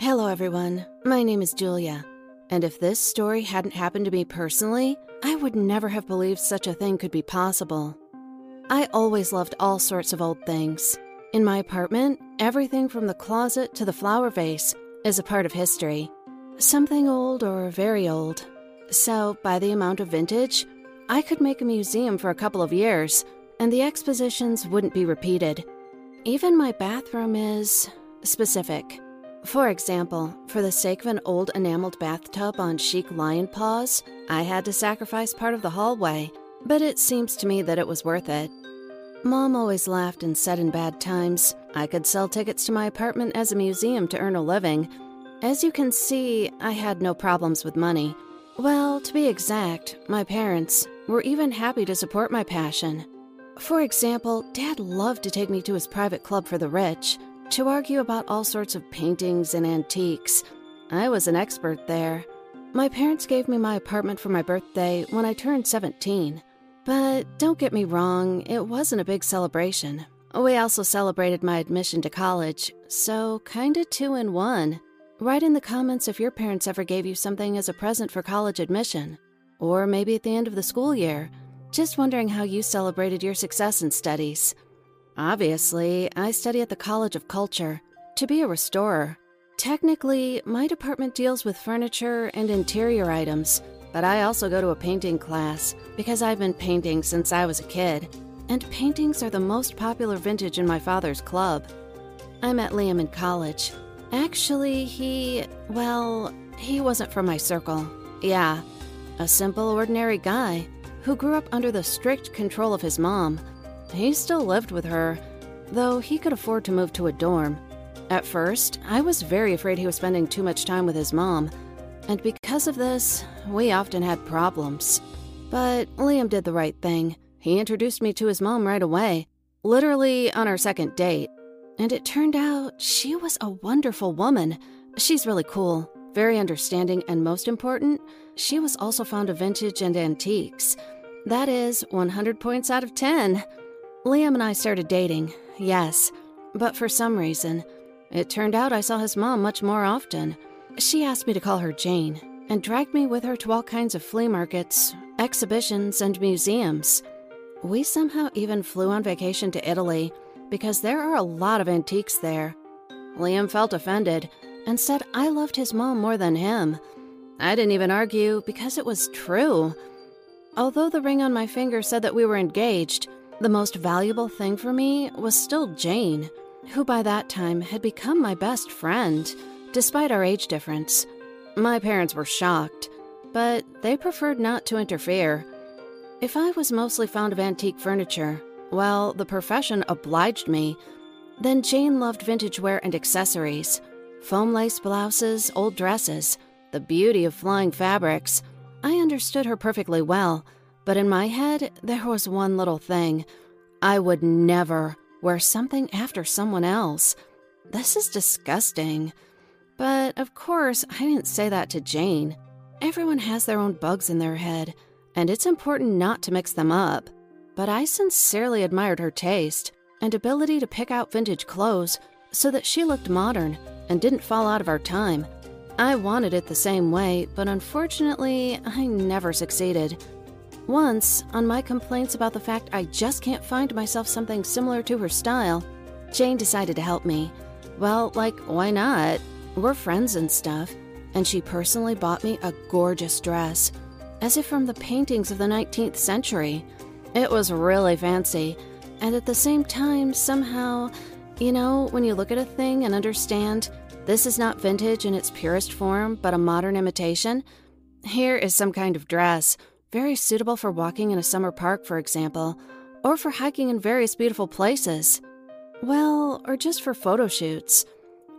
Hello, everyone. My name is Julia. And if this story hadn't happened to me personally, I would never have believed such a thing could be possible. I always loved all sorts of old things. In my apartment, everything from the closet to the flower vase is a part of history. Something old or very old. So, by the amount of vintage, I could make a museum for a couple of years, and the expositions wouldn't be repeated. Even my bathroom is specific. For example, for the sake of an old enameled bathtub on chic lion paws, I had to sacrifice part of the hallway, but it seems to me that it was worth it. Mom always laughed and said in bad times, I could sell tickets to my apartment as a museum to earn a living. As you can see, I had no problems with money. Well, to be exact, my parents were even happy to support my passion. For example, Dad loved to take me to his private club for the rich to argue about all sorts of paintings and antiques. I was an expert there. My parents gave me my apartment for my birthday when I turned 17. But don't get me wrong, it wasn't a big celebration. We also celebrated my admission to college, so kinda two in one. Write in the comments if your parents ever gave you something as a present for college admission, or maybe at the end of the school year. Just wondering how you celebrated your success in studies. Obviously, I study at the College of Culture to be a restorer. Technically, my department deals with furniture and interior items, but I also go to a painting class because I've been painting since I was a kid, and paintings are the most popular vintage in my father's club. I met Liam in college. Actually, he, well, he wasn't from my circle. Yeah, a simple, ordinary guy who grew up under the strict control of his mom he still lived with her, though he could afford to move to a dorm. At first, I was very afraid he was spending too much time with his mom, and because of this, we often had problems. But Liam did the right thing. He introduced me to his mom right away, literally on our second date. And it turned out she was a wonderful woman. She's really cool, very understanding, and most important, she was also fond of vintage and antiques. That is 100 points out of 10. Liam and I started dating, yes, but for some reason, it turned out I saw his mom much more often. She asked me to call her Jane and dragged me with her to all kinds of flea markets, exhibitions, and museums. We somehow even flew on vacation to Italy because there are a lot of antiques there. Liam felt offended and said I loved his mom more than him. I didn't even argue because it was true. Although the ring on my finger said that we were engaged, the most valuable thing for me was still Jane, who by that time had become my best friend, despite our age difference. My parents were shocked, but they preferred not to interfere. If I was mostly fond of antique furniture, well, the profession obliged me. Then Jane loved vintage wear and accessories foam lace blouses, old dresses, the beauty of flying fabrics. I understood her perfectly well but in my head, there was one little thing. I would never wear something after someone else. This is disgusting. But of course, I didn't say that to Jane. Everyone has their own bugs in their head, and it's important not to mix them up. But I sincerely admired her taste and ability to pick out vintage clothes so that she looked modern and didn't fall out of our time. I wanted it the same way, but unfortunately, I never succeeded. Once, on my complaints about the fact I just can't find myself something similar to her style, Jane decided to help me. Well, like, why not? We're friends and stuff. And she personally bought me a gorgeous dress, as if from the paintings of the 19th century. It was really fancy, and at the same time, somehow, you know, when you look at a thing and understand this is not vintage in its purest form, but a modern imitation, here is some kind of dress very suitable for walking in a summer park, for example, or for hiking in various beautiful places. Well, or just for photo shoots.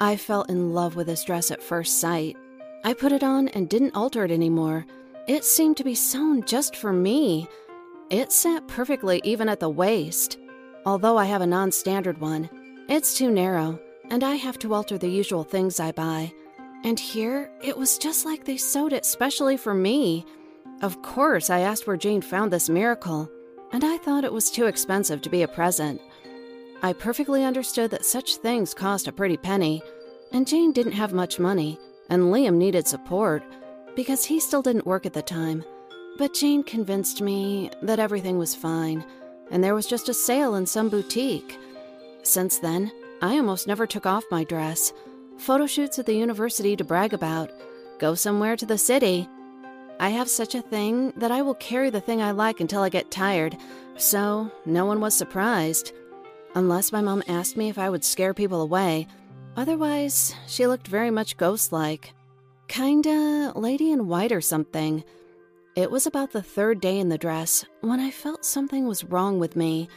I fell in love with this dress at first sight. I put it on and didn't alter it anymore. It seemed to be sewn just for me. It sat perfectly even at the waist. Although I have a non standard one, it's too narrow, and I have to alter the usual things I buy. And here, it was just like they sewed it specially for me. Of course, I asked where Jane found this miracle, and I thought it was too expensive to be a present. I perfectly understood that such things cost a pretty penny, and Jane didn't have much money, and Liam needed support because he still didn't work at the time. But Jane convinced me that everything was fine, and there was just a sale in some boutique. Since then, I almost never took off my dress. Photo shoots at the university to brag about, go somewhere to the city. I have such a thing that I will carry the thing I like until I get tired, so no one was surprised. Unless my mom asked me if I would scare people away. Otherwise, she looked very much ghost like. Kinda lady in white or something. It was about the third day in the dress when I felt something was wrong with me.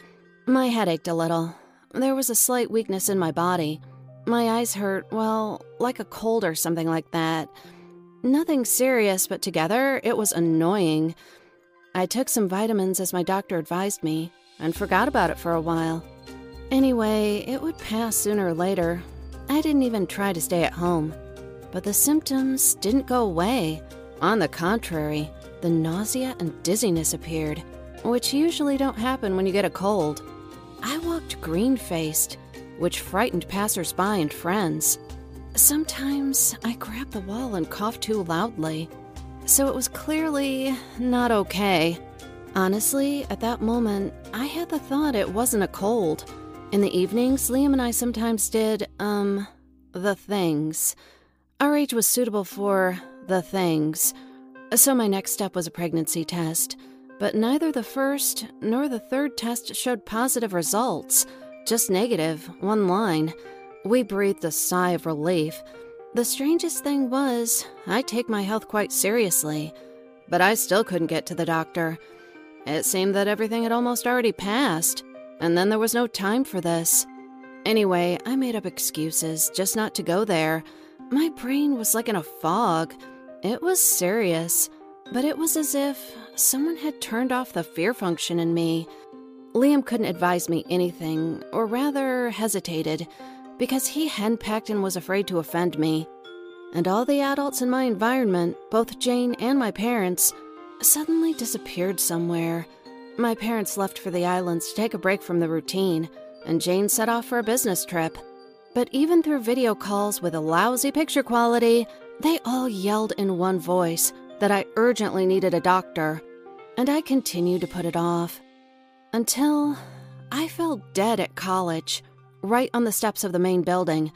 My head ached a little. There was a slight weakness in my body. My eyes hurt, well, like a cold or something like that. Nothing serious, but together it was annoying. I took some vitamins as my doctor advised me and forgot about it for a while. Anyway, it would pass sooner or later. I didn't even try to stay at home. But the symptoms didn't go away. On the contrary, the nausea and dizziness appeared, which usually don't happen when you get a cold. I walked green faced, which frightened passersby and friends. Sometimes I grabbed the wall and coughed too loudly, so it was clearly not okay. Honestly, at that moment, I had the thought it wasn't a cold. In the evenings, Liam and I sometimes did, um, the things. Our age was suitable for the things. So my next step was a pregnancy test. But neither the first nor the third test showed positive results, just negative, one line. We breathed a sigh of relief. The strangest thing was, I take my health quite seriously, but I still couldn't get to the doctor. It seemed that everything had almost already passed and then there was no time for this. Anyway, I made up excuses just not to go there. My brain was like in a fog. It was serious, but it was as if someone had turned off the fear function in me. Liam couldn't advise me anything, or rather, hesitated, because he henpecked and was afraid to offend me. And all the adults in my environment, both Jane and my parents, suddenly disappeared somewhere. My parents left for the islands to take a break from the routine, and Jane set off for a business trip. But even through video calls with a lousy picture quality, they all yelled in one voice that I urgently needed a doctor, and I continued to put it off. Until I fell dead at college, right on the steps of the main building.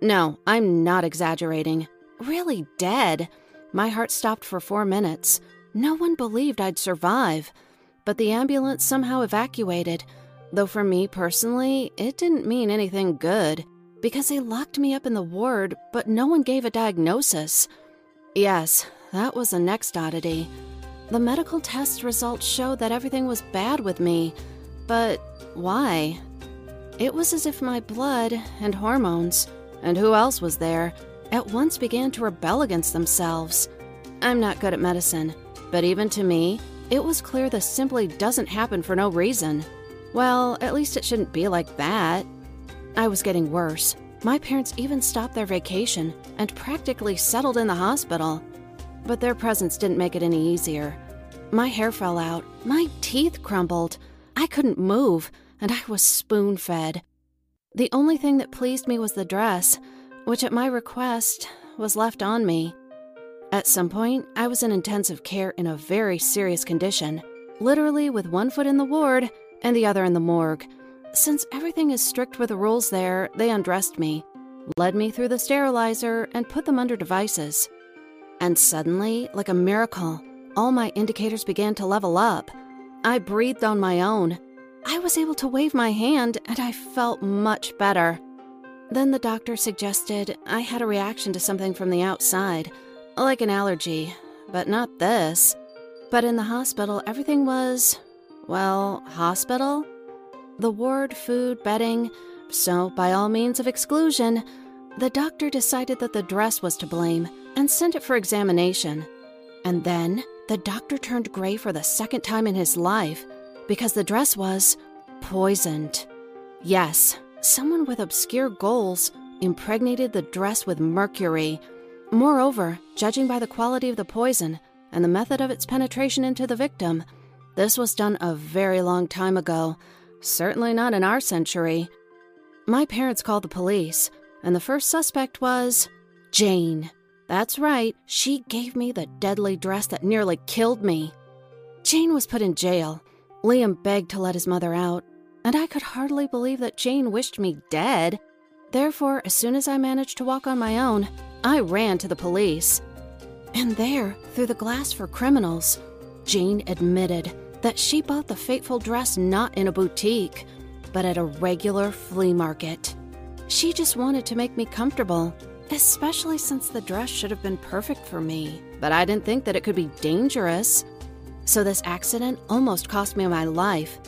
No, I'm not exaggerating. Really dead. My heart stopped for four minutes. No one believed I'd survive but the ambulance somehow evacuated, though for me personally, it didn't mean anything good, because they locked me up in the ward, but no one gave a diagnosis. Yes, that was the next oddity. The medical test results showed that everything was bad with me, but why? It was as if my blood and hormones, and who else was there, at once began to rebel against themselves. I'm not good at medicine, but even to me, it was clear this simply doesn't happen for no reason. Well, at least it shouldn't be like that. I was getting worse. My parents even stopped their vacation and practically settled in the hospital. But their presence didn't make it any easier. My hair fell out, my teeth crumbled, I couldn't move, and I was spoon fed. The only thing that pleased me was the dress, which at my request was left on me. At some point, I was in intensive care in a very serious condition, literally with one foot in the ward and the other in the morgue. Since everything is strict with the rules there, they undressed me, led me through the sterilizer, and put them under devices. And suddenly, like a miracle, all my indicators began to level up. I breathed on my own. I was able to wave my hand, and I felt much better. Then the doctor suggested I had a reaction to something from the outside like an allergy, but not this. But in the hospital, everything was, well, hospital? The ward, food, bedding, so by all means of exclusion, the doctor decided that the dress was to blame and sent it for examination. And then the doctor turned gray for the second time in his life because the dress was poisoned. Yes, someone with obscure goals impregnated the dress with mercury Moreover, judging by the quality of the poison and the method of its penetration into the victim, this was done a very long time ago, certainly not in our century. My parents called the police, and the first suspect was Jane. That's right, she gave me the deadly dress that nearly killed me. Jane was put in jail. Liam begged to let his mother out, and I could hardly believe that Jane wished me dead. Therefore, as soon as I managed to walk on my own, I ran to the police. And there, through the glass for criminals, Jane admitted that she bought the fateful dress not in a boutique, but at a regular flea market. She just wanted to make me comfortable, especially since the dress should have been perfect for me, but I didn't think that it could be dangerous. So this accident almost cost me my life.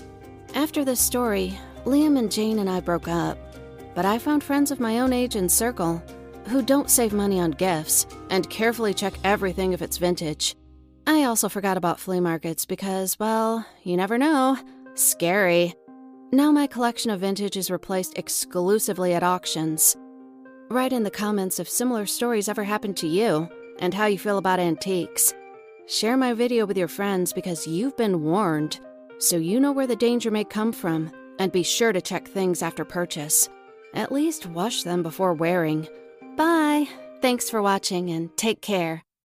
After this story, Liam and Jane and I broke up, but I found friends of my own age and circle who don't save money on gifts and carefully check everything if it's vintage. I also forgot about flea markets because, well, you never know. Scary. Now my collection of vintage is replaced exclusively at auctions. Write in the comments if similar stories ever happened to you and how you feel about antiques. Share my video with your friends because you've been warned, so you know where the danger may come from, and be sure to check things after purchase. At least wash them before wearing. Bye! Thanks for watching and take care.